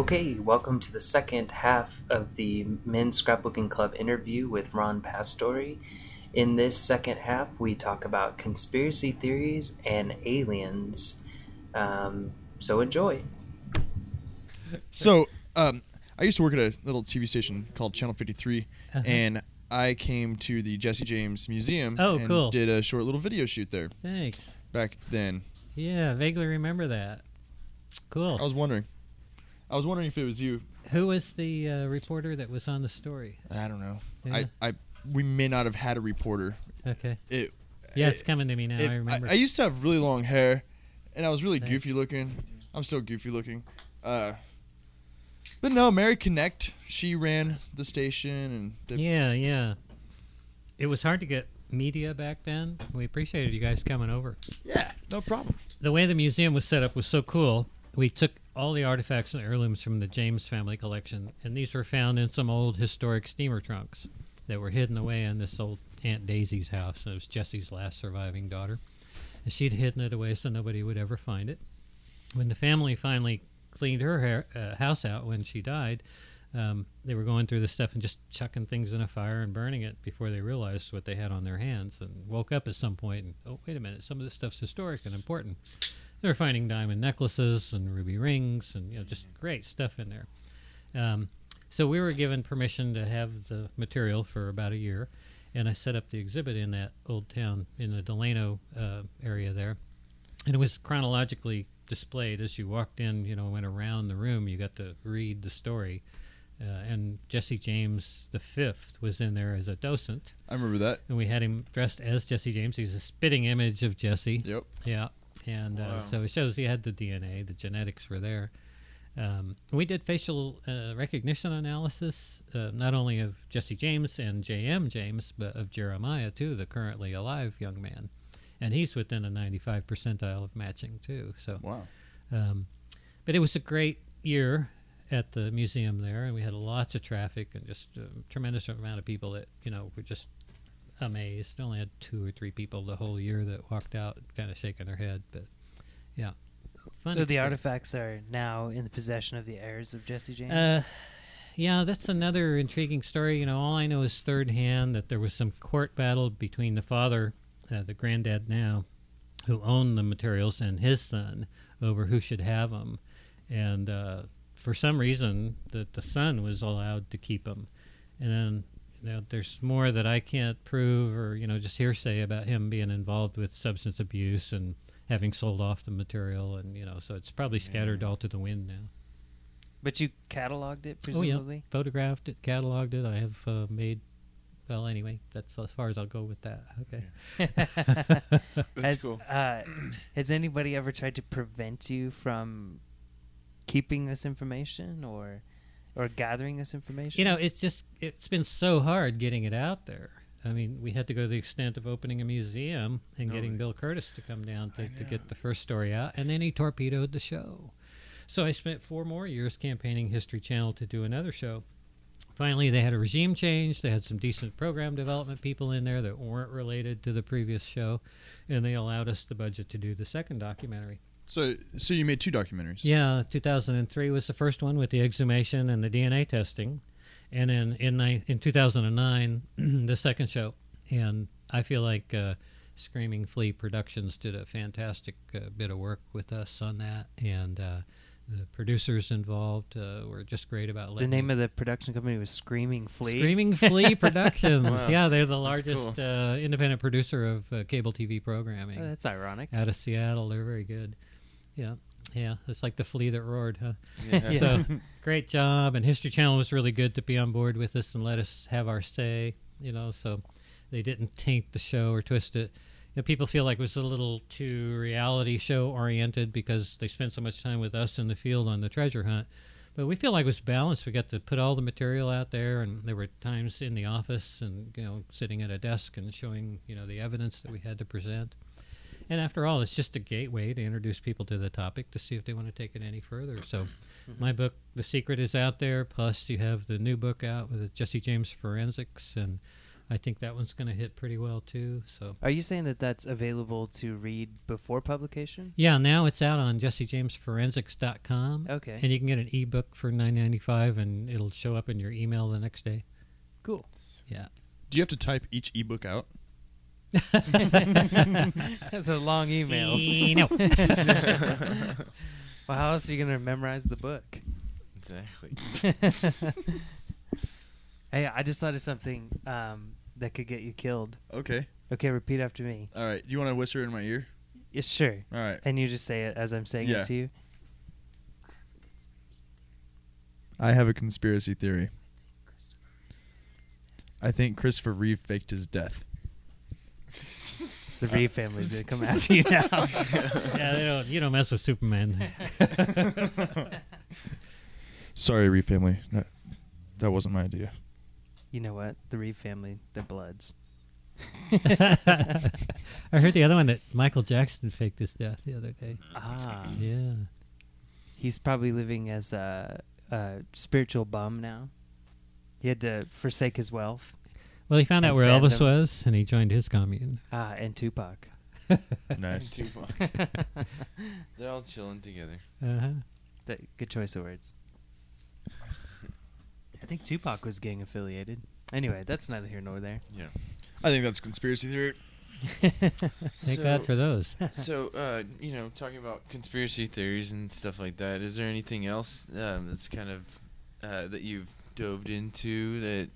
Okay, welcome to the second half of the Men's Scrapbooking Club interview with Ron Pastore. In this second half, we talk about conspiracy theories and aliens. Um, so enjoy. So, um, I used to work at a little TV station called Channel 53, Uh-huh. and I came to the Jesse James Museum Oh, and cool. did a short little video shoot there Thanks. back then. Yeah, vaguely remember that. Cool. I was wondering. I was wondering if it was you. Who was the uh, reporter that was on the story? I don't know. Yeah. I, I we may not have had a reporter. Okay. It Yeah, it- it's coming to me now. it- I remember. I, used to have really long hair, and I was really Thanks. goofy looking. I'm still goofy looking. Uh, but no, Mary Connect. She ran the station, and yeah, yeah. It was hard to get media back then. We appreciated you guys coming over. yeah, no problem. The way the museum was set up was so cool. We took all the artifacts and heirlooms from the James family collection, and these were found in some old historic steamer trunks that were hidden away in this old Aunt Daisy's house. It was Jesse's last surviving daughter. And she'd hidden it away so nobody would ever find it. When the family finally cleaned her hair, uh, house out when she died, um, they were going through the stuff and just chucking things in a fire and burning it before they realized what they had on their hands and woke up at some point and, oh, wait a minute, some of this stuff's historic and important. They were finding diamond necklaces and ruby rings and you know just great stuff in there. Um, so we were given permission to have the material for about a year, and I set up the exhibit in that old town in the Delano uh, area there, and it was chronologically displayed as you walked in. You know, went around the room, you got to read the story. Uh, and Jesse James the fifth was in there as a docent, I remember that. and we had him dressed as Jesse James. He's a spitting image of Jesse. Yep. Yeah, and Wow. uh, so it shows he had the DNA, the genetics were there. Um, we did facial uh, recognition analysis, uh, not only of Jesse James and J.M. James, but of Jeremiah too, the currently alive young man, and he's within a 95 percentile of matching too. So, Wow. um, but it was a great year at the museum there, and we had lots of traffic and just a tremendous amount of people that you know were just amazed. Only had two or three people the whole year that walked out kind of shaking their head, but yeah. Fun so the artifacts are now in the possession of the heirs of Jesse James. Uh, yeah, that's another intriguing story. You know, all I know is third hand that there was some court battle between the father, uh, the granddad now, who owned the materials, and his son over who should have them. And uh, for some reason, that the son was allowed to keep them. And then, you know, there's more that I can't prove, or you know, just hearsay about him being involved with substance abuse and having sold off the material, and you know, so it's probably scattered all to the wind now. but you cataloged it, Oh yeah, presumably. photographed it, cataloged it. I have uh, made. Well, anyway, that's as far as I'll go with that. Okay. That's has cool. uh, has anybody ever tried to prevent you from keeping this information or or gathering this information? You know, it's just it's been so hard getting it out there. I mean, we had to go to the extent of opening a museum and Oh, getting. Bill Kurtis to come down to, to get the first story out, and then he torpedoed the show. So I spent four more years campaigning History Channel to do another show. Finally, they had a regime change. They had some decent program development people in there that weren't related to the previous show, and they allowed us the budget to do the second documentary. So, so you made two documentaries. Yeah, 2003 was the first one with the exhumation and the DNA testing, and then in ni- in 2009 the second show. And I feel like uh, Screaming Flea Productions did a fantastic uh, bit of work with us on that, and uh, the producers involved uh, were just great about the letting name of the production company was Screaming Flea. Screaming Flea Productions. Wow. Yeah, they're the largest cool. uh, independent producer of uh, cable TV programming Oh, that's ironic. out of Seattle. They're very good. Yeah, yeah. It's like the flea that roared, huh? Yeah. So great job, and History Channel was really good to be on board with us and let us have our say. You know, so they didn't taint the show or twist it. You know, people feel like it was a little too reality show oriented because they spent so much time with us in the field on the treasure hunt. But we feel like it was balanced. We got to put all the material out there, and there were times in the office and you know sitting at a desk and showing you know the evidence that we had to present. And after all, it's just a gateway to introduce people to the topic to see if they want to take it any further. So, mm-hmm. my book, The Secret, is out there. Plus, you have the new book out with Jesse James Forensics, and I think that one's going to hit pretty well too. So Are you saying that that's available to read before publication? yeah, now it's out on jessejamesforensics.com. Okay. And you can get an ebook for nine ninety five, and it'll show up in your email the next day. Cool. Yeah. Do you have to type each ebook out? so long emails. no. well, how else are you gonna memorize the book? Exactly. Hey, I just thought of something um, that could get you killed. Okay. Okay, repeat after me. All right. You want to whisper in my ear? Yeah, sure. All right. And you just say it as I'm saying Yeah. it to you. I have a conspiracy theory. I think Christopher Reeve faked his death. The Reeve family's gonna come after you now. yeah, they don't. You don't mess with Superman. Sorry, Reeve family. That, that wasn't my idea. you know what? The Reeve family, they're bloods. I heard the other one that Michael Jackson faked his death the other day. Ah, Yeah. he's probably living as a, a spiritual bum now. He had to forsake his wealth. Well, he found out And where Elvis was, and he joined his commune. Ah, and Tupac. Nice. Tupac. They're all chilling together. Uh-huh. That, good choice of words. I think Tupac was gang affiliated. Anyway, that's neither here nor there. Yeah. I think that's conspiracy theory. Thank God for those. so, uh, you know, talking about conspiracy theories and stuff like that, is there anything else um, that's kind of uh, that you've dove into that,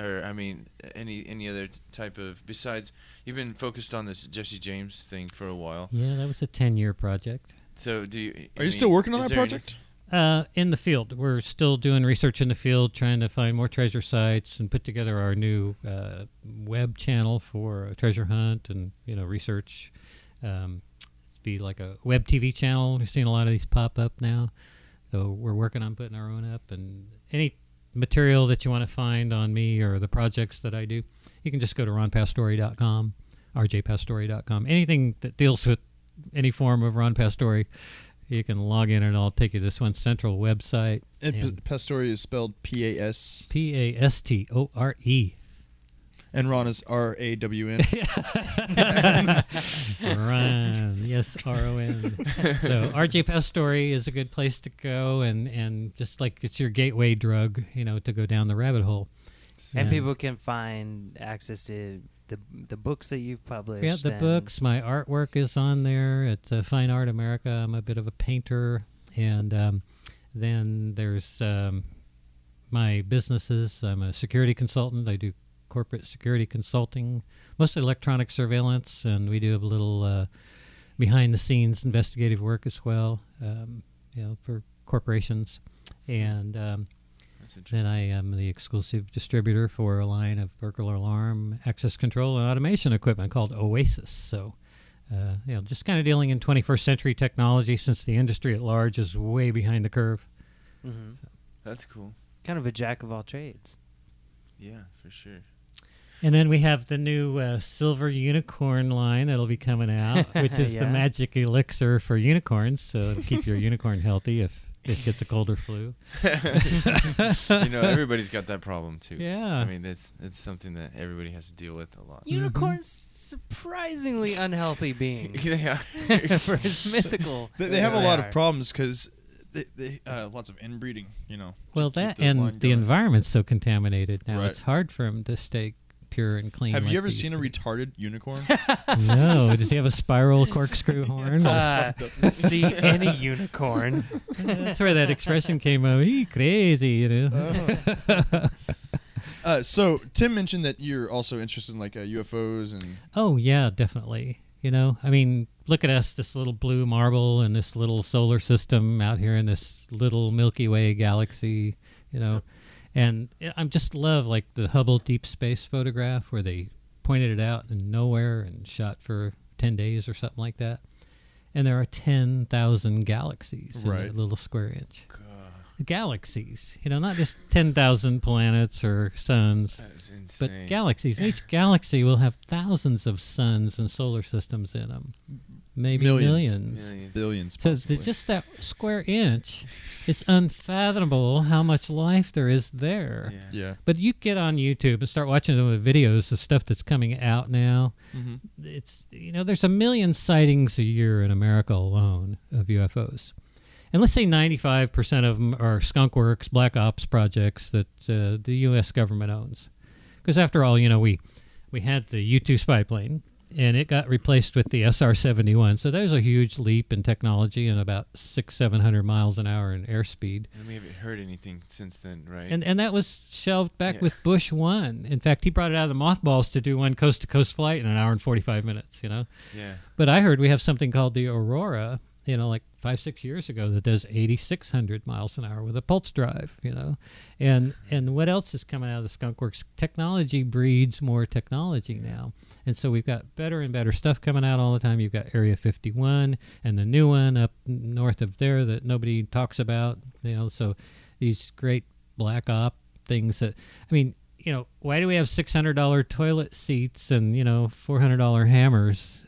or I mean, any any other type of besides you've been focused on this Jesse James thing for a while. Yeah, that was a 10 year project. So, do you? I Are you still working on that project? Uh, in the field, we're still doing research in the field, trying to find more treasure sites and put together our new uh, web channel for a treasure hunt and you know research. Um, be like a web TV channel. We've seen a lot of these pop up now, so we're working on putting our own up. And any material that you want to find on me or the projects that I do, you can just go to ronpastore.com, rjpastore.com. Anything that deals with any form of Ron Pastore, you can log in and I'll take you to this one central website. And And- is spelled P A S, P A S T O R E. and Ron is R A W N. Ron, yes, R O N. So RJ Pastore is a good place to go, and and just like it's your gateway drug, you know, to go down the rabbit hole. And people can find access to the the books that you've published. Yeah, the books. My artwork is on there at uh, Fine Art America. I'm a bit of a painter, and um, then there's um, my businesses. I'm a security consultant. I do corporate security consulting, mostly electronic surveillance, and we do a little uh, behind the scenes investigative work as well. Um, you know, for corporations, and um, then. I am the exclusive distributor for a line of burglar alarm, access control, and automation equipment called Oasis. So, uh, you know, just kind of dealing in 21st century technology since the industry at large is way behind the curve. Mhm. That's cool. Kind of a jack of all trades. Yeah, for sure. And then we have the new uh, silver unicorn line that'll be coming out, which is the magic elixir for unicorns. So to keep your unicorn healthy if it gets a cold or flu. you know, everybody's got that problem too. Yeah. I mean, that's it's something that everybody has to deal with a lot. Unicorns, surprisingly unhealthy beings they are. for as mythical. They, they have a lot are. of problems because they, they uh, lots of inbreeding. You know. Well, that the and the environment's so contaminated now. Right. It's hard for them to stay pure and clean. Have like you ever seen a used be. retarded unicorn? no. Does he have a spiral corkscrew horn? Uh, see any unicorn. That's where that expression came from. He crazy, you know. uh, so Tim mentioned that you're also interested in like uh, UFOs and oh yeah, definitely. You know, I mean, look at us, this little blue marble and this little solar system out here in this little Milky Way galaxy. You know, and I I'm just love like the Hubble Deep Space photograph where they pointed it out in nowhere and shot for ten days or something like that. And there are ten thousand galaxies in Right. that little square inch. Galaxies, you know, not just ten thousand planets or suns. But galaxies, each galaxy will have thousands of suns and solar systems in them. Maybe Millions. millions. Millions. Billions. So Possibly. just that square inch, it's unfathomable how much life there is there. Yeah. yeah. But you get on YouTube and start watching some of the videos of stuff that's coming out now. Mm-hmm. It's you know there's a million sightings a year in America alone of UFOs, and let's say 95% of them are skunk works, black ops projects that uh, the U.S. government owns. Because after all, you know we we had the U-2 spy plane, and it got replaced with the SR-71. So there's a huge leap in technology and about six, seven hundred miles an hour in airspeed. And we haven't heard anything since then, right? And and that was shelved back Yeah. with Bush one. In fact, he brought it out of the mothballs to do one coast to coast flight in an hour and forty five minutes. You know, yeah. but I heard we have something called the Aurora. You know, like five six years ago, that does eighty six hundred miles an hour with a pulse drive. You know, and and what else is coming out of the Skunk Works? Technology breeds more technology now, and so we've got better and better stuff coming out all the time. You've got Area fifty one and the new one up north of there that nobody talks about. You know, so these great black op things that I mean, you know, why do we have six hundred dollar toilet seats and you know four hundred dollar hammers,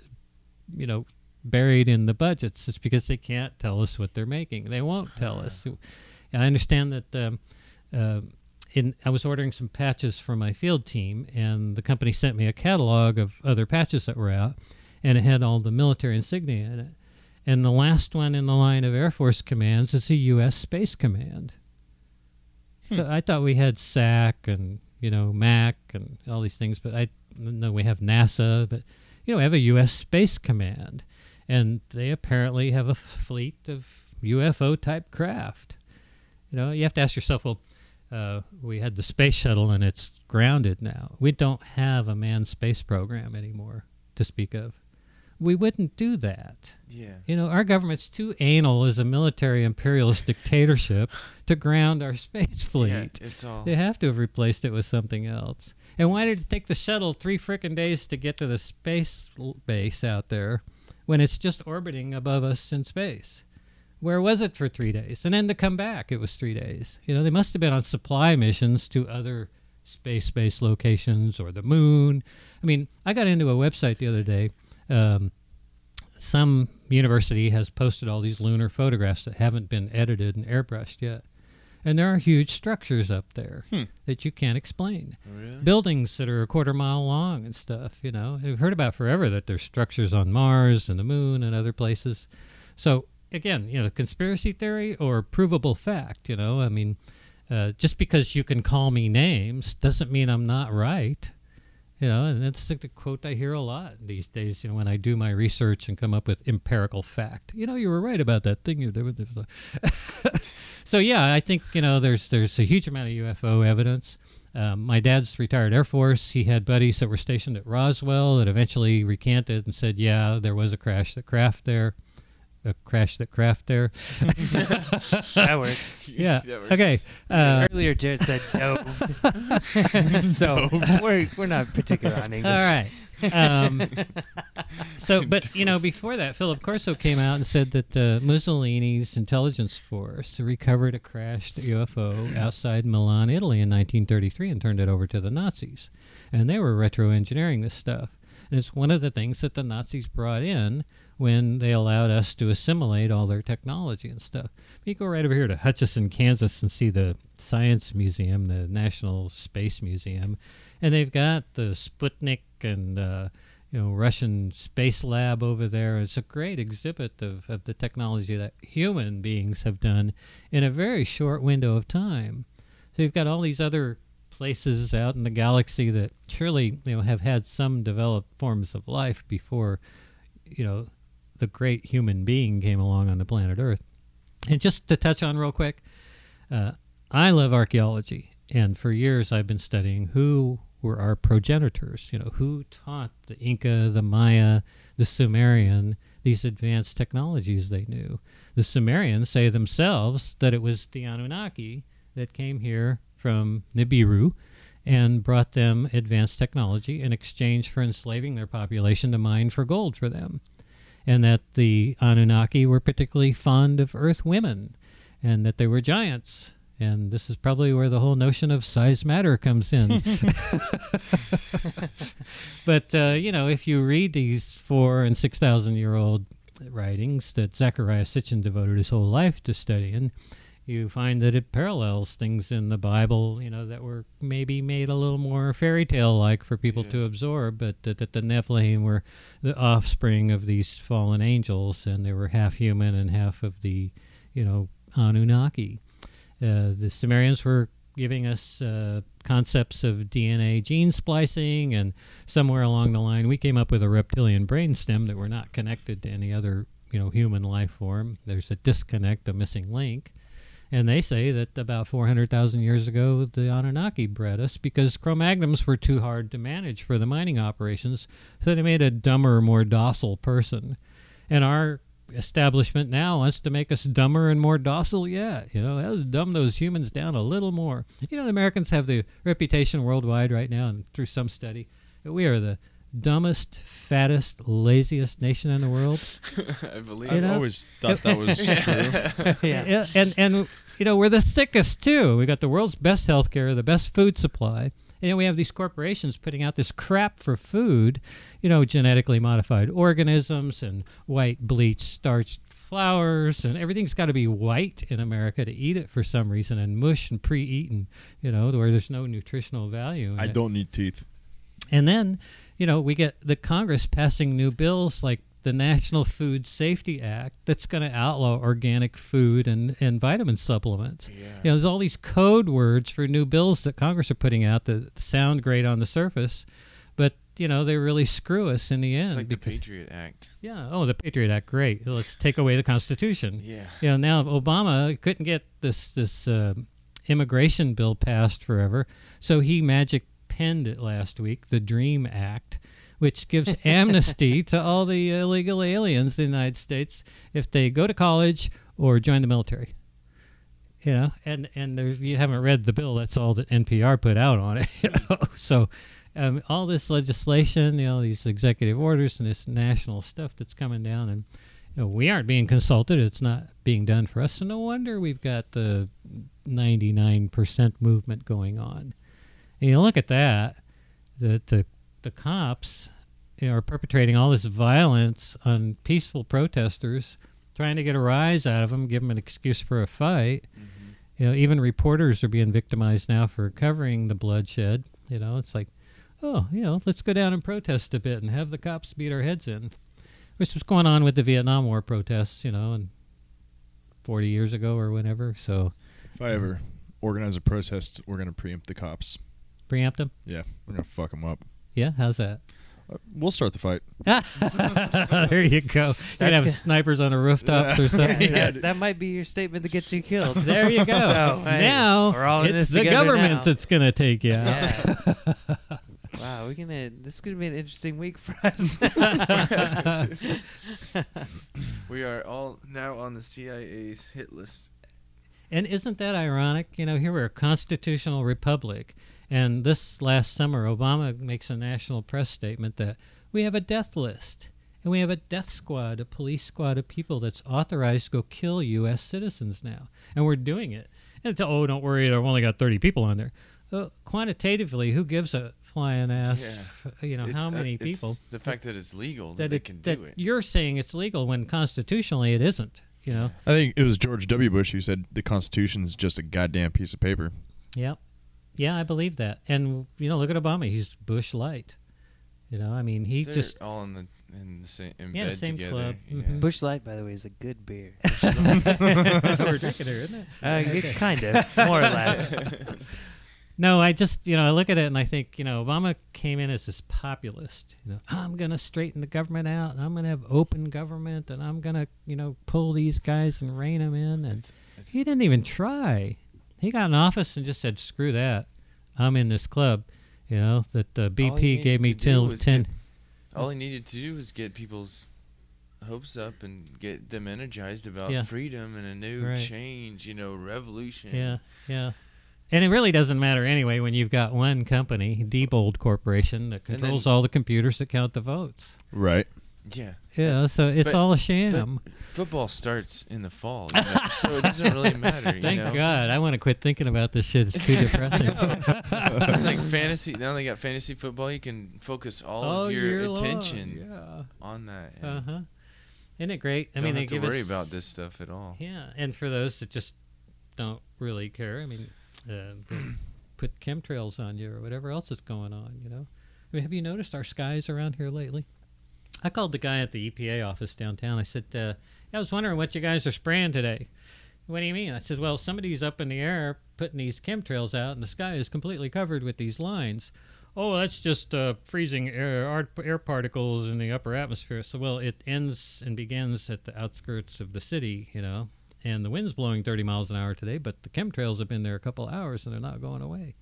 you know, buried in the budgets? It's because they can't tell us what they're making. They won't tell us. I understand that. Um, uh, in, I was ordering some patches for my field team, and the company sent me a catalog of other patches that were out, and it had all the military insignia in it. And the last one in the line of Air Force commands is the U.S. Space Command. So hmm. I thought we had SAC and you know MAC and all these things, but I know we have NASA, but you know we have a U.S. Space Command, and they apparently have a fleet of UFO type craft. You know, you have to ask yourself, well, uh, we had the space shuttle and it's grounded now. We don't have a manned space program anymore to speak of. We wouldn't do that. Yeah. You know, our government's too anal as a military imperialist dictatorship to ground our space fleet. Yeah, it's all. They have to have replaced it with something else. And why did it take the shuttle three frickin' days to get to the space base out there when it's just orbiting above us in space? Where was it for three days? And then to come back, it was three days. You know, they must have been on supply missions to other space based locations or the moon. I mean, I got into a website the other day. Um, some university has posted all these lunar photographs that haven't been edited and airbrushed yet. And there are huge structures up there Hmm. that you can't explain. Oh, really? Buildings that are a quarter mile long and stuff, you know. We've heard about forever that there's structures on Mars and the moon and other places. So, again, you know, conspiracy theory or provable fact, you know. I mean, uh, just because you can call me names doesn't mean I'm not right. You know, and that's like the quote I hear a lot these days. You know, when I do my research and come up with empirical fact. You know, you were right about that thing you so yeah, I think you know there's there's a huge amount of UFO evidence. Um, my dad's retired Air Force. He had buddies that were stationed at Roswell that eventually recanted and said, yeah, there was a crash that craft there, a crash that craft there. that works. Yeah. That works. okay. Uh, Earlier, Jarett said doved. so we're we're not particular on English. All right. Um, so, but you know, before that, Philip Corso came out and said that uh, Mussolini's intelligence force recovered a crashed UFO outside Milan, Italy, in 1933, and turned it over to the Nazis, and they were retro-engineering this stuff. And it's one of the things that the Nazis brought in when they allowed us to assimilate all their technology and stuff. You go right over here to Hutchinson, Kansas, and see the Science Museum, the National Space Museum, and they've got the Sputnik and uh, you know Russian space lab over there. It's a great exhibit of, of the technology that human beings have done in a very short window of time. So you've got all these other places out in the galaxy that surely you know have had some developed forms of life before you know the great human being came along on the planet Earth. And just to touch on real quick, uh, I love archaeology, and for years I've been studying who were our progenitors. You know, who taught the Inca, the Maya, the Sumerian these advanced technologies they knew. The Sumerians say themselves that it was the Anunnaki that came here from Nibiru and brought them advanced technology in exchange for enslaving their population to mine for gold for them. And that the Anunnaki were particularly fond of earth women and that they were giants And this is probably where the whole notion of size matter comes in. but, uh, you know, if you read these four and 6,000 year old writings that Zechariah Sitchin devoted his whole life to studying, you find that it parallels things in the Bible, you know, that were maybe made a little more fairy tale like for people Yeah. to absorb, but that, that the Nephilim were the offspring of these fallen angels and they were half human and half of the, you know, Anunnaki. Uh, the Sumerians were giving us uh, concepts of DNA gene splicing, and somewhere along the line, we came up with a reptilian brainstem that were not connected to any other, you know, human life form. There's a disconnect, a missing link. And they say that about 400,000 years ago, the Anunnaki bred us because Cro-Magnums were too hard to manage for the mining operations, so they made a dumber, more docile person. And our establishment now wants to make us dumber and more docile yet. You know, let's dumb those humans down a little more. You know, the Americans have the reputation worldwide right now, and through some study, that we are the dumbest, fattest, laziest nation in the world. I believe. You I've know? always thought that was true. yeah. Yeah, and and you know we're the sickest too. We got the world's best healthcare, the best food supply, and yet we have these corporations putting out this crap for food. You know, genetically modified organisms and white bleached starched flours, and everything's got to be white in America to eat it for some reason, and mush and pre-eaten. You know, where there's no nutritional value. I it. don't need teeth. And then, you know, we get the Congress passing new bills like the National Food Safety Act that's going to outlaw organic food and, and vitamin supplements. Yeah. You know, there's all these code words for new bills that Congress are putting out that sound great on the surface, but you know they really screw us in the end. It's like the Patriot Act. yeah. Oh, the Patriot Act, great. Let's take away the Constitution. Yeah. You know, now Obama couldn't get this this uh, immigration bill passed forever, so he magic penned it last week, the Dream Act, which gives amnesty to all the illegal aliens in the United States if they go to college or join the military. You know, and and there, you haven't read the bill. That's all that NPR put out on it. You know, so um, all this legislation, you know, these executive orders and this national stuff that's coming down, and you know, we aren't being consulted. It's not being done for us. So no wonder we've got the 99% movement going on. And you look at that, the the, the cops are perpetrating all this violence on peaceful protesters, trying to get a rise out of them, give them an excuse for a fight. Mm-hmm. You know, even reporters are being victimized now for covering the bloodshed. You know, it's like, oh, you know, let's go down and protest a bit and have the cops beat our heads in, which was going on with the Vietnam War protests. You know, and 40 years ago or whenever. So If I ever organize a protest, we're gonna preempt the cops. preempt them. Yeah, we're gonna fuck them up. Yeah, how's that? We'll start the fight. there you go. You That's can have good. snipers on the rooftops or Yeah, something. that, that might be your statement that gets you killed. There you go. So, hey, now we're all in it's this the together government now. that's going to take you out. Yeah. wow, we're gonna. This is gonna be an interesting week for us. We are all now on the CIA's hit list. And isn't that ironic? You know, here we're a constitutional republic, and this last summer, Obama makes a national press statement that we have a death list, and we have a death squad, a police squad of people that's authorized to go kill U.S. citizens now, and we're doing it. And it's, oh, don't worry, I've only got 30 people on there. Well, quantitatively, who gives a flying ass? Yeah. You know, It's, how uh, many it's people? The fact that it's legal that, That they it, can that do it. you're saying it's legal when constitutionally it isn't. You know. I think it was George W. Bush who said the Constitution is just a goddamn piece of paper. Yep. Yeah, I believe that. And you know, look at Obama. He's Bush light. You know, I mean, he They're just all in the in the same in Yeah, bed same together. club. Yeah. Mhm. Bush Light, by the way, is a good beer. that's what we're drinking here, isn't it? Uh, it- kind of, more or less. No, I just you know I look at it and I think you know Obama came in as this populist. You know, I'm going to straighten the government out. And I'm going to have open government, and I'm going to you know pull these guys and rein them in. And It's- he didn't even try. He got an office and just said, "Screw that. I'm in this club." You know that uh, BP gave me till was ten. get- All he needed to do was get people's hopes up and get them energized about Yeah. freedom and a new Right. change, you know, revolution. Yeah, yeah. And it really doesn't matter anyway when you've got one company, Diebold Corporation, that controls then- all the computers that count the votes. Right. Yeah. Yeah, so it's But- all a sham. Football starts in the fall, you know, so it doesn't really matter. You Thank know? God. I want to quit thinking about this shit. It's too depressing. it's like fantasy. Now they got fantasy football. You can focus all All of your attention Yeah. on that. Uh huh. Isn't it great? I don't mean, have they to give worry us, about this stuff at all. Yeah, and for those that just don't really care, I mean, uh, put chemtrails on you or whatever else is going on. You know, I mean, have you noticed our skies around here lately? I called the guy at the EPA office downtown. I said, uh, "I was wondering what you guys are spraying today." What do you mean? I said, "Well, somebody's up in the air putting these chemtrails out, and the sky is completely covered with these lines." Oh, that's just uh, freezing air, air particles in the upper atmosphere. So, well, it ends and begins at the outskirts of the city, you know, and the wind's blowing 30 miles an hour today, but the chemtrails have been there a couple hours and they're not going away.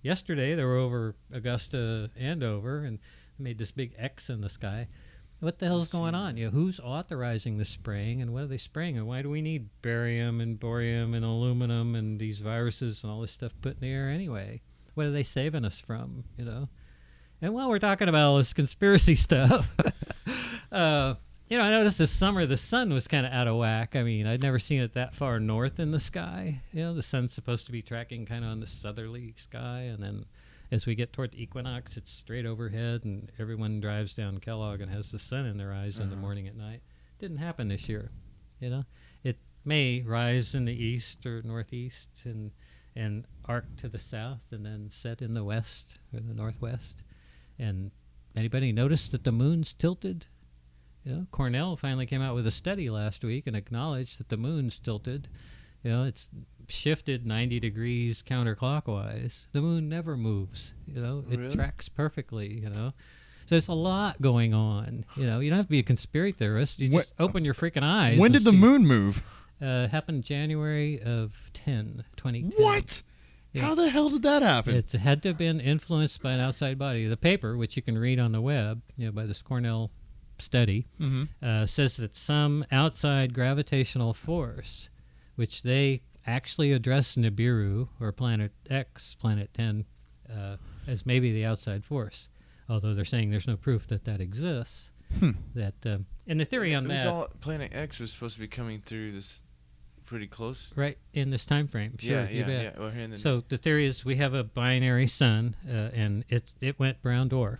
Yesterday, they were over Augusta, Andover, and made this big X in the sky. What the hell's going on? You know, who's authorizing the spraying, and what are they spraying, and why do we need barium and bohrium and aluminum and these viruses and all this stuff put in the air anyway? What are they saving us from? You know. And while we're talking about all this conspiracy stuff, uh, you know, I noticed this summer the sun was kind of out of whack. I mean, I'd never seen it that far north in the sky. You know, the sun's supposed to be tracking kind of on the southerly sky, and then as we get toward the equinox, it's straight overhead, and everyone drives down Kellogg and has the sun in their eyes in the Uh-huh. morning at night. Didn't happen this year. You know, it may rise in the east or northeast and and arc to the south, and then set in the west or the northwest. And anybody notice that the moon's tilted? You know, Cornell finally came out with a study last week and acknowledged that the moon's tilted. You know, it's shifted 90 degrees counterclockwise. The moon never moves. You know, it Really? tracks perfectly. You know, so there's a lot going on. You know, you don't have to be a conspiracy theorist. You When- just open your freaking eyes. when did the moon move? Uh, happened January of 10, 2010. What? Yeah. How the hell did that happen? It had to have been influenced by an outside body. The paper, which you can read on the web, you know, by this Cornell study, Mhm. uh, says that some outside gravitational force, which they actually address Nibiru or Planet X, Planet 10, uh, as maybe the outside force, although they're saying there's no proof that that exists. Hmm. That um, and the theory on It was that, all Planet X was supposed to be coming through this pretty close. right in this time frame, sure, yeah, yeah, yeah. We're hearing the So the theory is we have a binary sun, uh, and it's it went brown dwarf,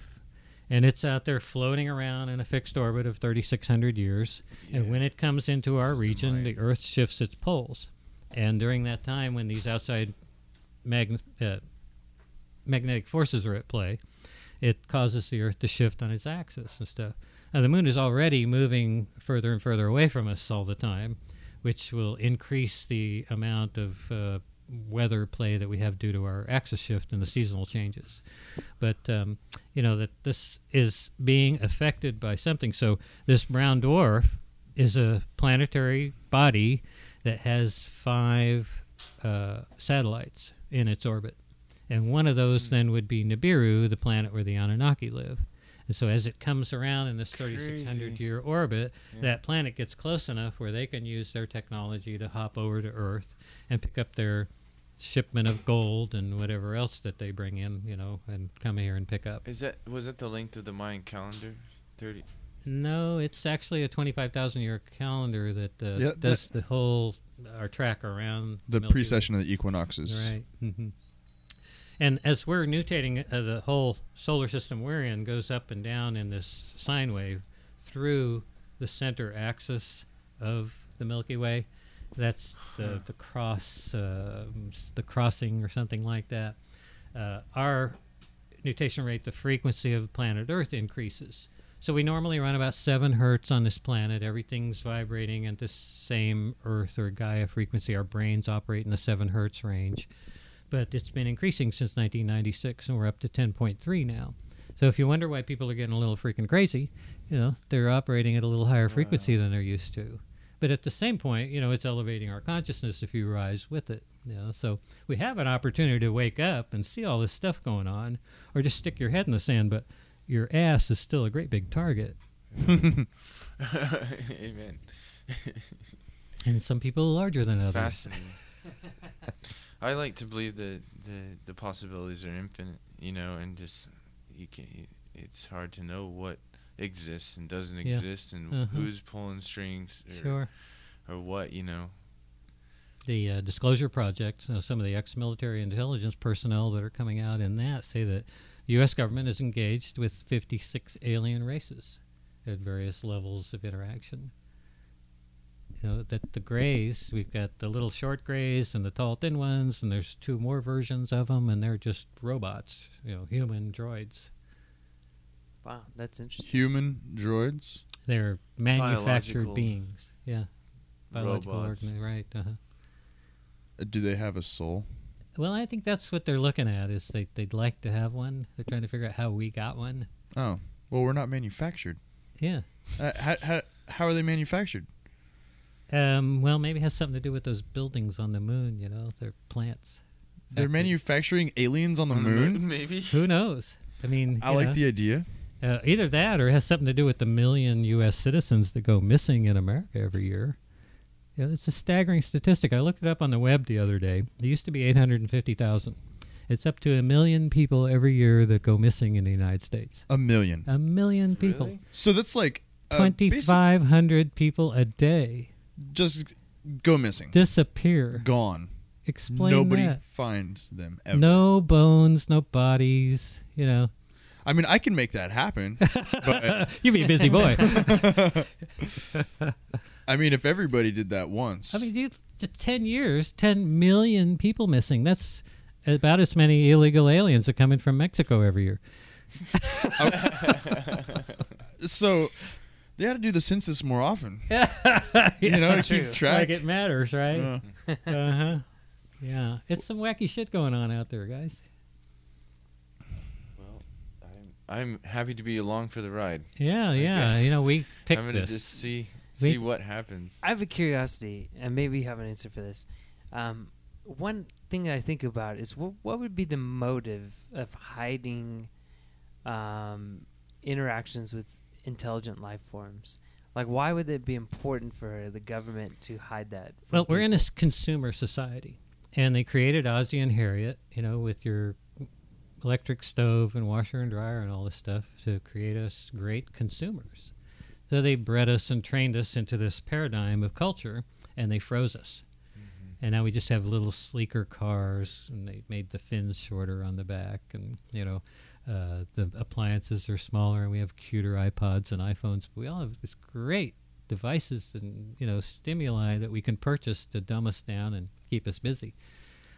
and it's out there floating around in a fixed orbit of 3,600 years. And when it comes into our region, like- the Earth shifts its poles, and during that time, when these outside uh, magnetic forces are at play, it causes the Earth to shift on its axis and stuff. Now the Moon is already moving further and further away from us all the time, which will increase the amount of uh, weather play that we have due to our axis shift and the seasonal changes. But um, you know that this is being affected by something. So this brown dwarf is a planetary body that has five uh, satellites in its orbit, and one of those then would be Nibiru, the planet where the Anunnaki live. And so as it comes around in this 3,600 year orbit, Yeah. that planet gets close enough where they can use their technology to hop over to Earth and pick up their shipment of gold and whatever else that they bring in, you know, and come here and pick up. Is that was that the length of the Mayan calendar? Thirty. No, it's actually a 25,000 year calendar that uh, Yeah, does the whole our track around the precession of the equinoxes. Right. hmm And as we're nutating, uh, the whole solar system we're in goes up and down in this sine wave through the center axis of the Milky Way. That's the the cross, uh, the crossing or something like that. Uh, our nutation rate, the frequency of planet Earth increases. So we normally run about seven hertz on this planet. Everything's vibrating at the same Earth or Gaia frequency. Our brains operate in the seven hertz range, but it's been increasing since 1996, and we're up to 10.3 now. So if you wonder why people are getting a little freaking crazy, you know they're operating at a little higher frequency than they're used to. But at the same point, you know, it's elevating our consciousness if you rise with it. You know, so we have an opportunity to wake up and see all this stuff going on, or just stick your head in the sand. But your ass is still a great big target, Amen. and some people are larger than others. Fascinating. I like to believe that the the possibilities are infinite, you know, and just you can. It's hard to know what exists and doesn't Yeah. exist, and Uh-huh. who's pulling strings or, Sure. or what, you know. The uh, Disclosure Project, so some of the ex-military intelligence personnel that are coming out in that say that the U.S. government is engaged with 56 alien races at various levels of interaction. You know that the grays, we've got the little short grays and the tall thin ones, and there's two more versions of them, and they're just robots, you know, human droids. Wow, that's interesting. Human droids. They're manufactured Biological beings. Yeah, biological robots. organism, right? Uh-huh. Uh, Do they have a soul? Well, I think that's what they're looking at. Is they they'd like to have one. They're trying to figure out how we got one. Oh, well, we're not manufactured. Yeah. Uh, how, how, how are they manufactured? Um, well, maybe it has something to do with those buildings on the moon. You know, they're plants. They're Factory- manufacturing aliens on the On the moon. maybe. Who knows? I mean, I like know, the idea. uh, either that or it has something to do with the million U.S. citizens that go missing in America every year. Yeah, it's a staggering statistic. I looked it up on the web the other day. It used to be 850,000. It's up to a million people every year that go missing in the United States. A million. A million people. Really? So that's like uh, 2,500 people a day just go missing, disappear. gone. Explain Nobody that. finds them ever. No bones, no bodies. You know, I mean, I can make that happen, but You'd be a busy boy. I mean, if everybody did that once, I mean, dude, just 10 years, 10 million people missing. That's about as many illegal aliens that come in from Mexico every year. so they had to do the census more often. you You know, keep track. Like it matters, right? Yeah. Uh huh. Yeah, it's some wacky shit going on out there, guys. Well, I'm, I'm happy to be along for the ride. Yeah, I yeah. guess You know, we picked I'm gonna this. just see We- see what happens. I have a curiosity, and maybe you have an answer for this. Um, one thing that I think about is what, what would be the motive of hiding um, interactions with intelligent life forms? Like, why would it be important for the government to hide that? Well, we're in a consumer society, and they created Ozzie and Harriet, you know, with your electric stove and washer and dryer and all this stuff to create us great consumers. So they bred us and trained us into this paradigm of culture, and they froze us. And now we just have little sleeker cars, and they made the fins shorter on the back, and you know, uh, the appliances are smaller, and we have cuter iPods and iPhones. But we all have this great devices and you know stimuli that we can purchase to dumb us down and keep us busy.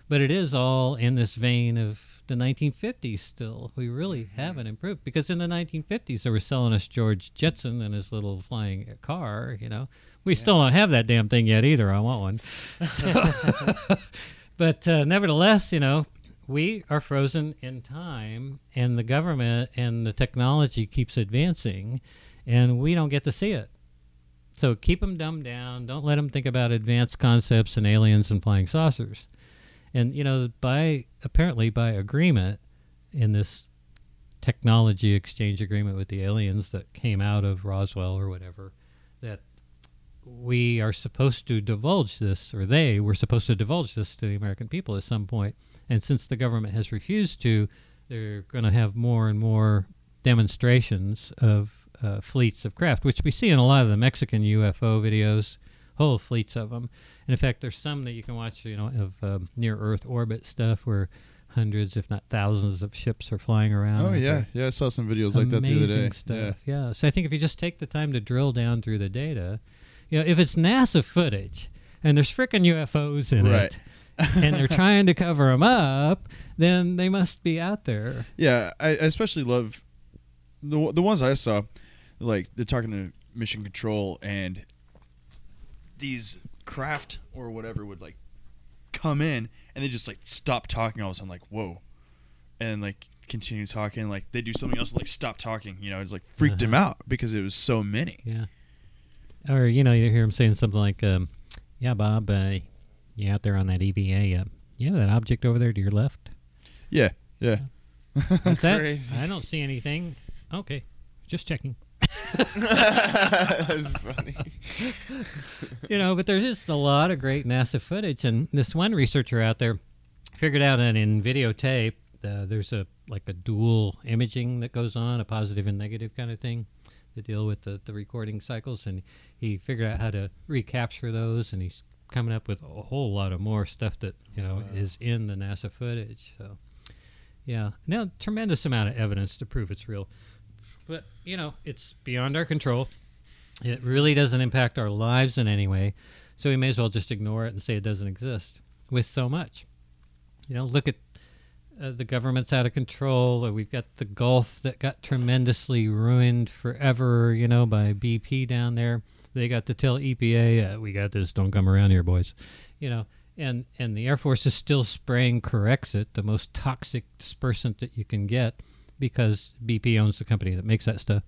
But it is all in this vein of the 1950s still. We really haven't improved because in the 1950s they were selling us George Jetson and his little flying car, you know. We still don't have that damn thing yet either. I want one. but uh, nevertheless, you know, we are frozen in time and the government and the technology keeps advancing and we don't get to see it. So keep them dumbed down. Don't let them think about advanced concepts and aliens and flying saucers. And you know, by apparently by agreement in this technology exchange agreement with the aliens that came out of Roswell or whatever, that we are supposed to divulge this, or they were supposed to divulge this to the American people at some point. And since the government has refused to, they're going to have more and more demonstrations of uh, fleets of craft, which we see in a lot of the Mexican UFO videos, whole fleets of them. And in fact, there's some that you can watch, you know, of um, near Earth orbit stuff where hundreds, if not thousands, of ships are flying around. Oh yeah, yeah. I saw some videos like that the other day. amazing Stuff. Yeah. So I think if you just take the time to drill down through the data, you know, if it's NASA footage and there's frickin' UFOs in Right. it, and they're trying to cover them up, then they must be out there. Yeah, I, I especially love the the ones I saw. Like they're talking to mission control, and these craft or whatever would like come in, and they just like stop talking all of a sudden, like whoa, and like continue talking. Like they do something else, like stop talking. You know, it's like freaked him Uh-huh. out because it was so many. Yeah. Or you know, you hear him saying something like, um, "Yeah, Bob, uh, you out there on that EVA? Uh, yeah, that object over there to your left. Yeah, yeah. What's that? I don't see anything. Okay, just checking. That's funny. you know, but there's just a lot of great NASA footage, and this one researcher out there figured out that in videotape, uh, there's a like a dual imaging that goes on, a positive and negative kind of thing. to deal with the, the recording cycles, and he figured out how to recapture those, and he's coming up with a whole lot of more stuff that you know is in the NASA footage. So, yeah, now tremendous amount of evidence to prove it's real, but you know it's beyond our control. It really doesn't impact our lives in any way, so we may as well just ignore it and say it doesn't exist. With so much, you know, look at uh, the government's out of control, or we've got the Gulf that got tremendously ruined forever, you know, by BP down there. They got to tell EPA, uh, "We got this. Don't come around here, boys," you know. And and the Air Force is still spraying Corexit, the most toxic dispersant that you can get, because BP owns the company that makes that stuff.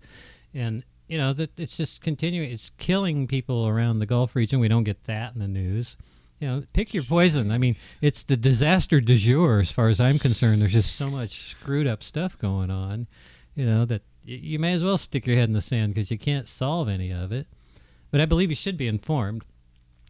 And you know that it's just continuing. It's killing people around the Gulf region. We don't get that in the news you know, pick your poison. I mean, it's the disaster du jour as far as I'm concerned. There's just so much screwed up stuff going on, you know, that you may as well stick your head in the sand because you can't solve any of it. But I believe you should be informed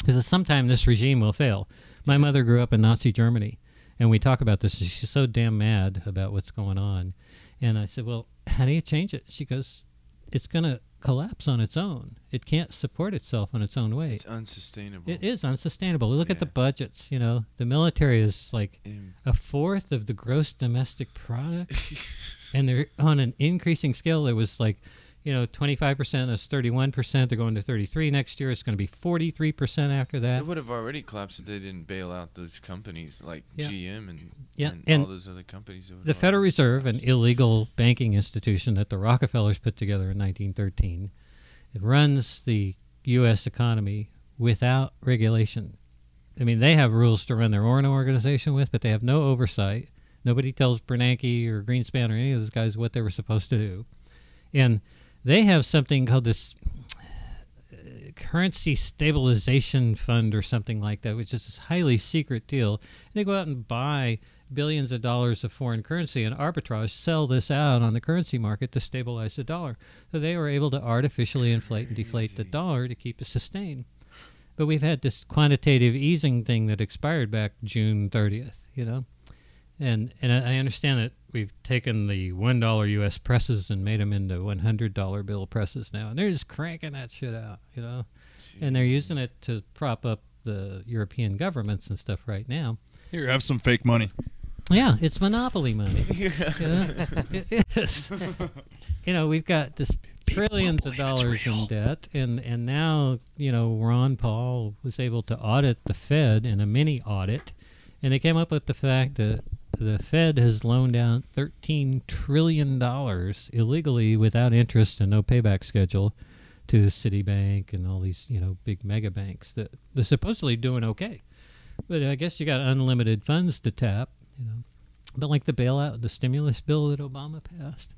because sometime this regime will fail. My mother grew up in Nazi Germany, and we talk about this. She's so damn mad about what's going on. And I said, Well, how do you change it? She goes, It's going to collapse on its own. It can't support itself on its own way. It's unsustainable. It is unsustainable. We Look at the budgets. You know, the military is like a fourth of the gross domestic product, and they're on an increasing scale. It was like, you know, 25%, it's 31%. They're going to 33 next year. It's going to be 43% after that. It would have already collapsed if they didn't bail out those companies like Yeah. GM and, Yeah, and, and all those other companies. The Federal Reserve, an illegal banking institution that the Rockefellers put together in 1913, it runs the U.S. economy without regulation. I mean, they have rules to run their own organization with, but they have no oversight. Nobody tells Bernanke or Greenspan or any of those guys what they were supposed to do. And they have something called this uh, currency stabilization fund or something like that, which is this highly secret deal. they go out and buy billions of dollars of foreign currency and arbitrage, sell this out on the currency market to stabilize the dollar. So they were able to artificially inflate and deflate the dollar to keep it sustained. But we've had this quantitative easing thing that expired back June 30th, you know? And and I I understand that we've taken the one dollar U.S. presses and made them into one hundred dollar bill presses now, and they're just cranking that shit out, you know. And they're using it to prop up the European governments and stuff right now. Here, have some fake money. Yeah, it's monopoly money. you know? It is. you know, we've got this trillions of dollars in debt, and and now you know Ron Paul was able to audit the Fed in a mini audit, and they came up with the fact that the Fed has loaned out thirteen trillion dollars illegally without interest and no payback schedule to Citibank and all these you know big mega banks that they're supposedly doing okay. But I guess you got unlimited funds to tap, you know. But like the bailout, the stimulus bill that Obama passed,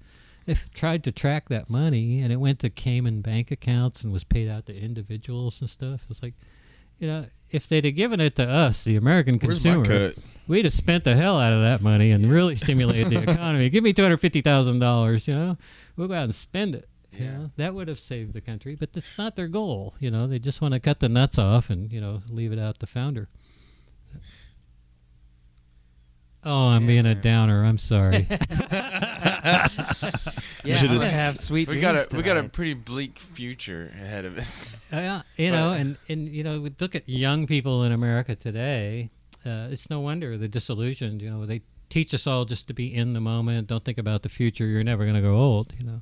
if tried to track that money and it went to Cayman bank accounts and was paid out to individuals and stuff, it's like, you know, if they'd have given it to us, the American Where's consumer? We'd have spent the hell out of that money and really stimulated the economy. Give me two hundred fifty thousand dollars, you know, we'll go out and spend it. You Yeah. know, that would have saved the country, but that's not their goal. You know, they just want to cut the nuts off and you know leave it out the founder. Oh, I'm being a downer. I'm sorry. Yeah, should just- have sweet we got dreams a we got a pretty bleak future ahead of us. Uh, you know, and and you know, we look at young people in America today. Uh, it's no wonder they're disillusioned. You know, they teach us all just to be in the moment. Don't think about the future. You're never going to grow old. You know,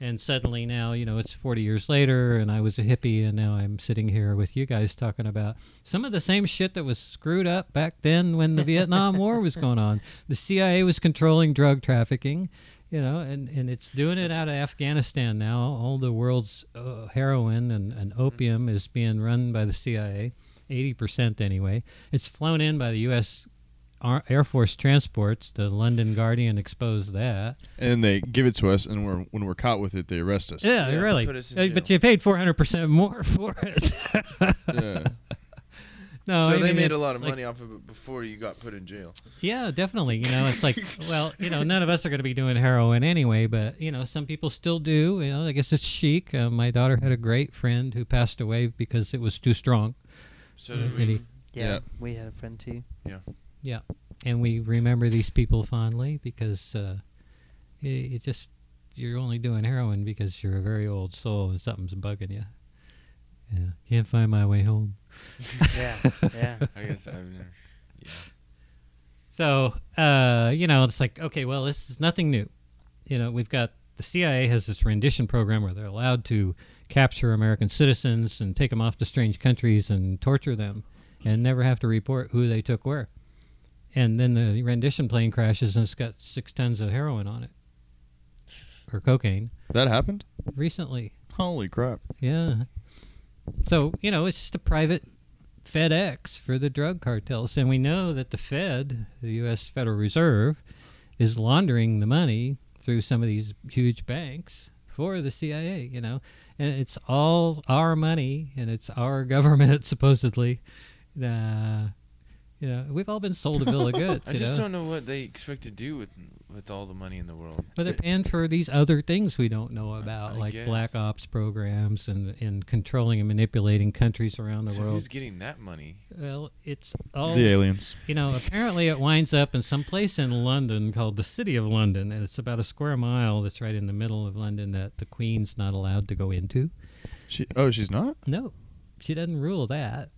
and suddenly now, you know, it's 40 years later, and I was a hippie, and now I'm sitting here with you guys talking about some of the same shit that was screwed up back then when the Vietnam War was going on. The CIA was controlling drug trafficking. You know, and, and it's doing it out of Afghanistan now. All the world's uh, heroin and, and opium is being run by the CIA, 80% anyway. It's flown in by the U.S. Air Force transports. The London Guardian exposed that. And they give it to us, and we're, when we're caught with it, they arrest us. Yeah, Yeah, really. us But you paid 400% more for it. Yeah. no, so I they mean, made a lot of like- money off of it before you got put in jail. Yeah, definitely. You know, it's like, well, you know, none of us are going to be doing heroin anyway, but you know, some people still do. You know, I guess it's chic. Uh, my daughter had a great friend who passed away because it was too strong, So did really. we. yeah, Yeah. we had a friend too. Yeah. Yeah, and we remember these people fondly because uh, it, it just you're only doing heroin because you're a very old soul and something's bugging you. Yeah, can't find my way home. yeah, yeah. I guess I've never. Yeah. So, uh, you know, it's like, okay, well, this is nothing new. You know, we've got the CIA has this rendition program where they're allowed to capture American citizens and take them off to strange countries and torture them and never have to report who they took where. And then the rendition plane crashes and it's got six tons of heroin on it or cocaine That happened? recently. Holy crap. Yeah. So, you know, it's just a private FedEx for the drug cartels. And we know that the Fed, the U.S. Federal Reserve, is laundering the money through some of these huge banks for the CIA, you know. And it's all our money and it's our government, supposedly. Uh, you know, we've all been sold a bill of goods. I just know? don't know what they expect to do with with all the money in the world. But they're paying for these other things we don't know about, I like guess. black ops programs and, and controlling and manipulating countries around the so world. who's getting that money? Well, it's all The aliens. you know. Apparently, it winds up in some place in London called the City of London, and it's about a square mile that's right in the middle of London that the Queen's not allowed to go into. She, oh, she's not? No, she doesn't rule that.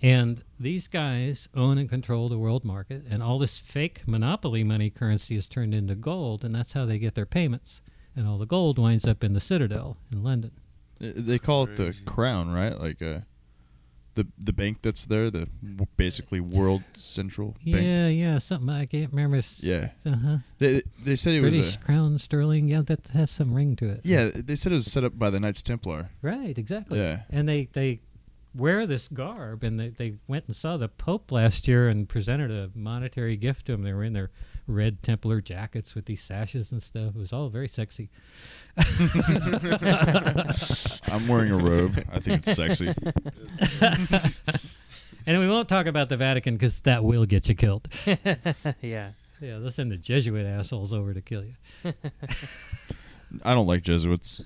Huh. And these guys own and control the world market, and all this fake monopoly money currency is turned into gold, and that's how they get their payments. And all the gold winds up in the Citadel in London. Uh, They call it the crown, right? Like uh, the the bank that's there, the basically world central bank. Yeah, yeah, something I can't remember. Yeah. Uh huh. They they said it was British a crown sterling. Yeah, that has some ring to it. yeah. They said it was set up by the Knights Templar. Right. Exactly. Yeah. And they they wear this garb, and they they went and saw the Pope last year and presented a monetary gift to him. They were in their red Templar jackets with these sashes and stuff. It was all very sexy. I'm wearing a robe. I think it's sexy. And we won't talk about the Vatican because that will get you killed. yeah. Yeah, they'll send the Jesuit assholes over to kill you. I don't like Jesuits.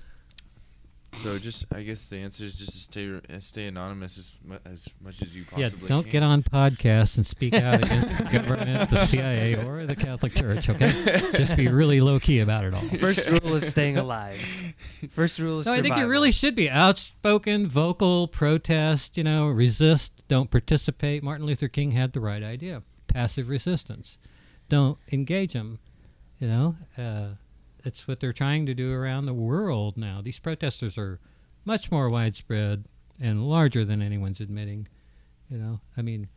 So just, I guess the answer is just to stay uh, stay anonymous as mu- as much as you possibly. Yeah, don't can. get on podcasts and speak out against the government, the CIA, or the Catholic Church. Okay, just be really low key about it all. First rule of staying alive. First rule of No, I think you really should be outspoken, vocal, protest. You know, resist, don't participate. Martin Luther King had the right idea: passive resistance. Don't engage them. You know, uh, it's what they're trying to do around the world now. These protesters are much more widespread and larger than anyone's admitting. You know, I mean,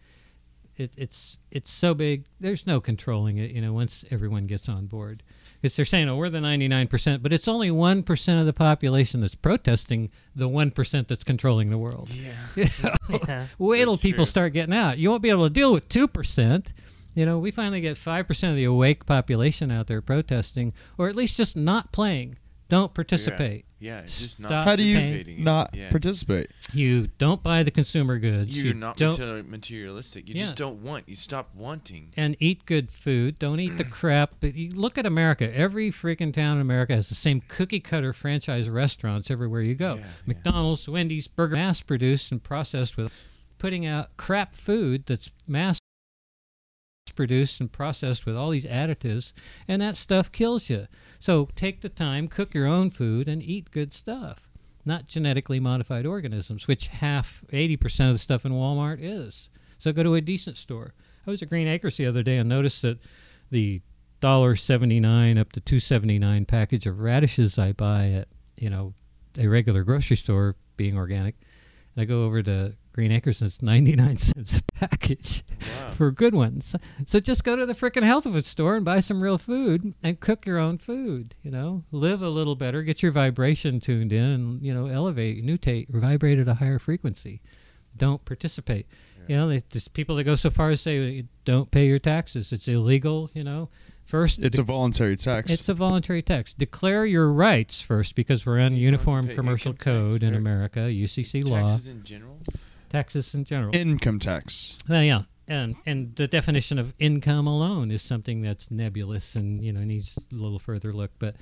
it, it's it's so big. There's no controlling it. You know, once everyone gets on board, because they're saying, "Oh, we're the 99 percent," but it's only one percent of the population that's protesting the one percent that's controlling the world. Yeah. Yeah. Wait till people true. start getting out. You won't be able to deal with two percent. You know, we finally get five percent of the awake population out there protesting, or at least just not playing. Don't participate. Yeah, it's just not Stop How do you participating in it. not Yeah. participate? You don't buy the consumer goods. You're you not don't materialistic. You Yeah. just don't want. You stop wanting. and eat good food. Don't eat the crap. But you look at America. Every freaking town in America has the same cookie cutter franchise restaurants everywhere you go. Yeah, yeah. McDonald's, Wendy's, burger, mass produced and processed with putting out crap food that's mass produced and processed with all these additives, and that stuff kills you. So take the time, cook your own food, and eat good stuff. Not genetically modified organisms, which half, 80% of the stuff in Walmart is. So go to a decent store. I was at Green Acres the other day and noticed that the dollar seventy nine up to two seventy nine package of radishes I buy at you know a regular grocery store, being organic, and I go over to Green Acres and it's ninety nine cents a package Wow. for good ones. So just go to the frickin' health food store and buy some real food and cook your own food. You know, live a little better, get your vibration tuned in, and you know, elevate, mutate, vibrate at a higher frequency. Don't participate. You know, there's just people that go so far as to say don't pay your taxes. It's illegal. You know, first It's a voluntary tax. it's a voluntary tax. Declare your rights first because we're So on you don't have to Uniform Commercial income tax, Code in? America, UCC law, Taxes in general. Taxes in general. Income tax. Well, yeah, and and the definition of income alone is something that's nebulous and you know needs a little further look. But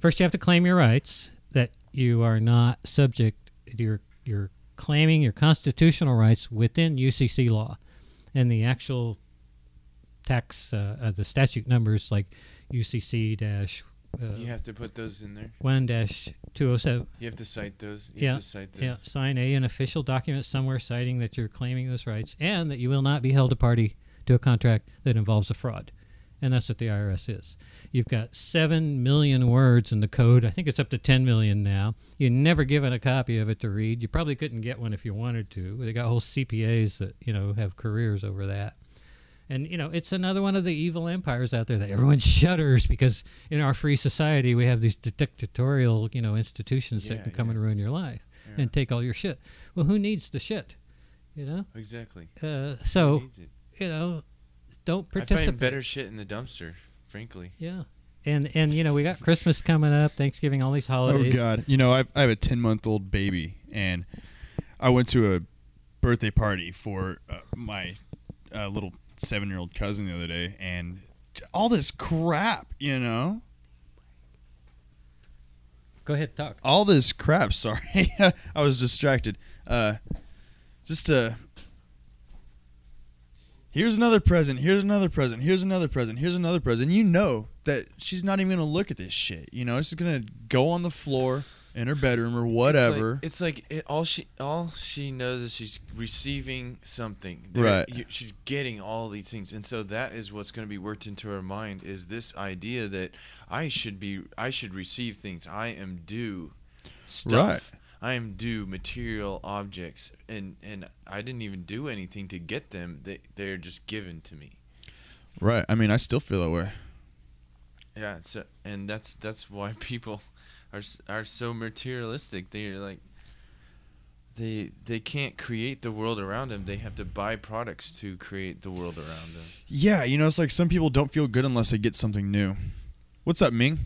first, you have to claim your rights that you are not subject. You're you're claiming your constitutional rights within UCC law, and the actual tax uh, uh, the statute numbers like UCC dash uh, You have to put those in there. one dash two oh seven. You have to cite those. You Yeah, have to cite the Yeah, sign a an official document somewhere citing that you're claiming those rights and that you will not be held a party to a contract that involves a fraud. And that's what the IRS is. You've got 7 million words in the code. I think it's up to 10 million now. You're never given a copy of it to read. You probably couldn't get one if you wanted to. They got whole CPAs that, you know, have careers over that. And, you know, it's another one of the evil empires out there that everyone shudders because in our free society we have these dictatorial, you know, institutions that can come yeah. and ruin your life Yeah. and take all your shit. Well, who needs the shit? You know? Exactly. Uh, so, you know, don't participate. I participate. find better shit in the dumpster, frankly. Yeah. And and you know, we got Christmas coming up, Thanksgiving, all these holidays. Oh. God! You know, I've, I have a ten month old baby, and I went to a birthday party for uh, my uh, little seven year old cousin the other day, and all this crap, you know, Go ahead, talk. all this crap. Sorry, I was distracted. Uh, just uh, here's another present. Here's another present. Here's another present. Here's another present. You know that she's not even gonna look at this shit. You know, it's just gonna go on the floor in her bedroom or whatever. It's like, it's like it, all she all she knows is she's receiving something. There- Right. you- she's getting all these things, and so that is what's going to be worked into her mind is this idea that I should be I should receive things. I am due stuff. Right. I am due material objects, and and I didn't even do anything to get them. They they're just given to me. right. I mean, I still feel that way. Yeah, so and that's that's why people are are so materialistic. They're like they they can't create the world around them. They have to buy products to create the world around them. Yeah, you know, it's like some people don't feel good unless they get something new. What's up, Ming?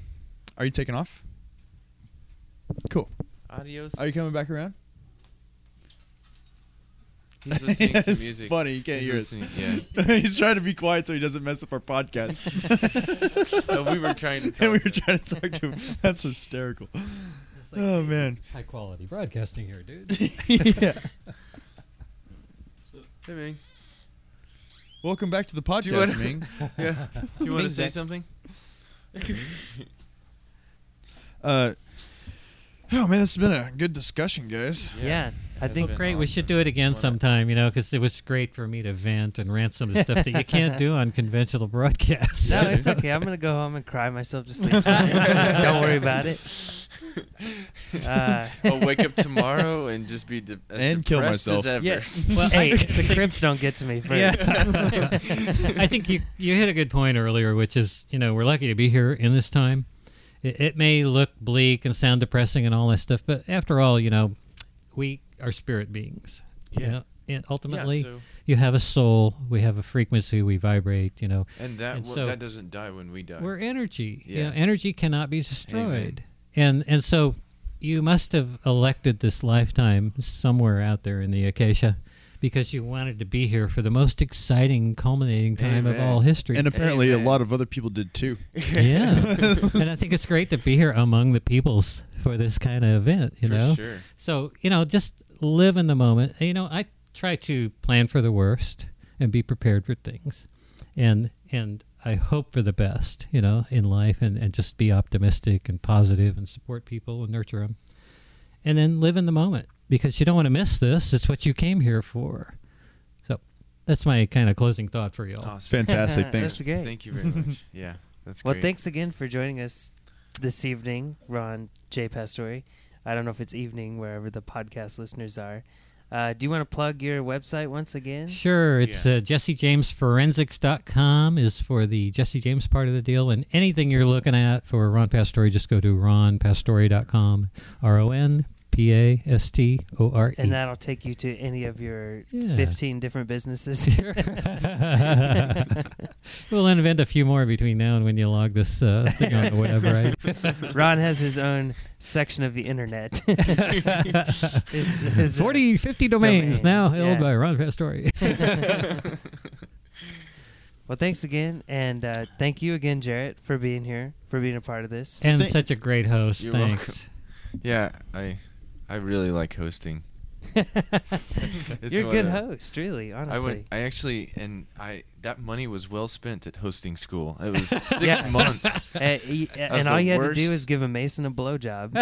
Are you taking off? Cool. Adios. Are you coming back around? He's listening to it's music. funny. You can't He's hear us. Yeah. He's trying to be quiet so he doesn't mess up our podcast. Oh, we were trying to. Talk and we to were him. trying to talk to him. That's hysterical. Oh man. high quality broadcasting here, dude. yeah. Hey, Ming. Welcome back to the Do podcast, wanna- Ming. Yeah. Do you want to say something? Uh, oh man, this has been a good discussion, guys. Yeah, I think been Great, we should do it again Wanna- sometime, you know, because it was great for me to vent and rant some of the stuff that you can't do on conventional broadcasts. no, it's okay. I'm gonna go home and cry myself to sleep. tonight. Don't worry about it. Uh, I'll wake up tomorrow and just be de- as And kill myself. As ever. yeah. Well, hey, the crimps don't get to me first. Yeah. I think you you hit a good point earlier, which is you know we're lucky to be here in this time. It, it may look bleak and sound depressing and all that stuff, but after all, you know, we are spirit beings. you Yeah. know, and ultimately, Yeah, so, you have a soul. We have a frequency. We vibrate. You know, and that And well, so- that doesn't die when we die. we're energy. You know, Yeah. energy cannot be destroyed. And and so you must have elected this lifetime somewhere out there in the acacia because you wanted to be here for the most exciting culminating time of all history. And apparently, Amen. a lot of other people did too. yeah. and I think it's great to be here among the peoples for this kind of event, you For know. sure. So, you know, just live in the moment. You know, I try to plan for the worst and be prepared for things. And and I hope for the best, you know, in life and, and just be optimistic and positive and support people and nurture them. And then live in the moment because you don't want to miss this. It's what you came here for. So that's my kind of closing thought for you all. Awesome. Fantastic. Thanks. That's great. Thank you very much. Yeah, that's Well, great. thanks again for joining us this evening, Ron J. Pastore. I don't know if it's evening wherever the podcast listeners are. Uh, do you want to plug your website once again? Sure, it's Yeah. uh, JesseJamesForensics.com is for the Jesse James part of the deal, and anything you're looking at for Ron Pastore, just go to ronpastore.com, R O N P A S T O R E. And that'll take you to any of your Yeah. 15 different businesses. Here. We'll invent a few more between now and when you log this uh, thing on or whatever, right? Ron has his own section of the internet. His- his, uh, 40, 50 domains domain, now held yeah. by Ron Pastore. Well, thanks again, and uh, thank you again, Jarett, for being here, for being a part of this. and Thank- such a great host. You're Thanks. welcome. Yeah, I I really like hosting. It's You're a good of- host, really, I honestly. went. I actually, and I that money was well spent at hosting school. It was six Yeah. months. Uh, y- and all you had to do worst. is give a Mason a blowjob.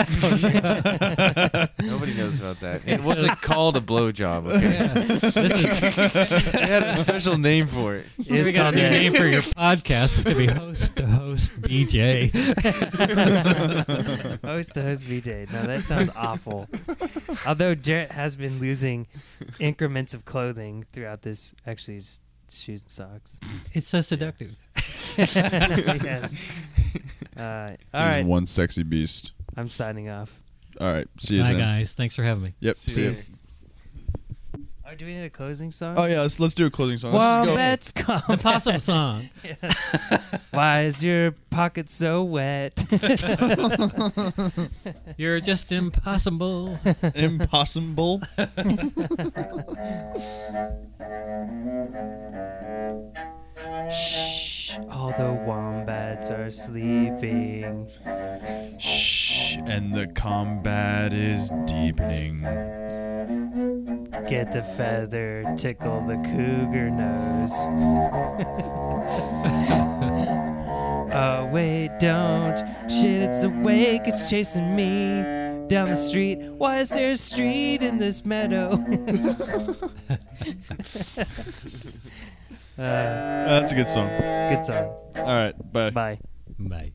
Nobody knows about that. It wasn't called a blowjob. Okay, Yeah. This is they had a special name for it. It was we got a called new a- name for your podcast. It's gonna be host to host BJ. host to host BJ. Now that sounds awful. Although Jarett has been losing increments of clothing throughout this, actually, just shoes and socks. It's so seductive. yes. Uh, all He's one sexy beast. I'm signing off. All right. See you Bye, guys. Thanks for having me. Yep. See See, you you. later. Oh, do we need a closing song? Oh yeah. Let's let's do a closing song. Let's go. Wombats come. The possum song. Yes. Why is your pocket so wet? You're just impossible. Impossible. Shh. All the wombats are sleeping. Shh. And the combat is deepening. Get the feather, tickle the cougar nose. oh, wait, don't. Shit, it's awake, it's chasing me down the street. Why is there a street in this meadow? uh, That's a good song. good song. All right. Bye. Bye. Bye.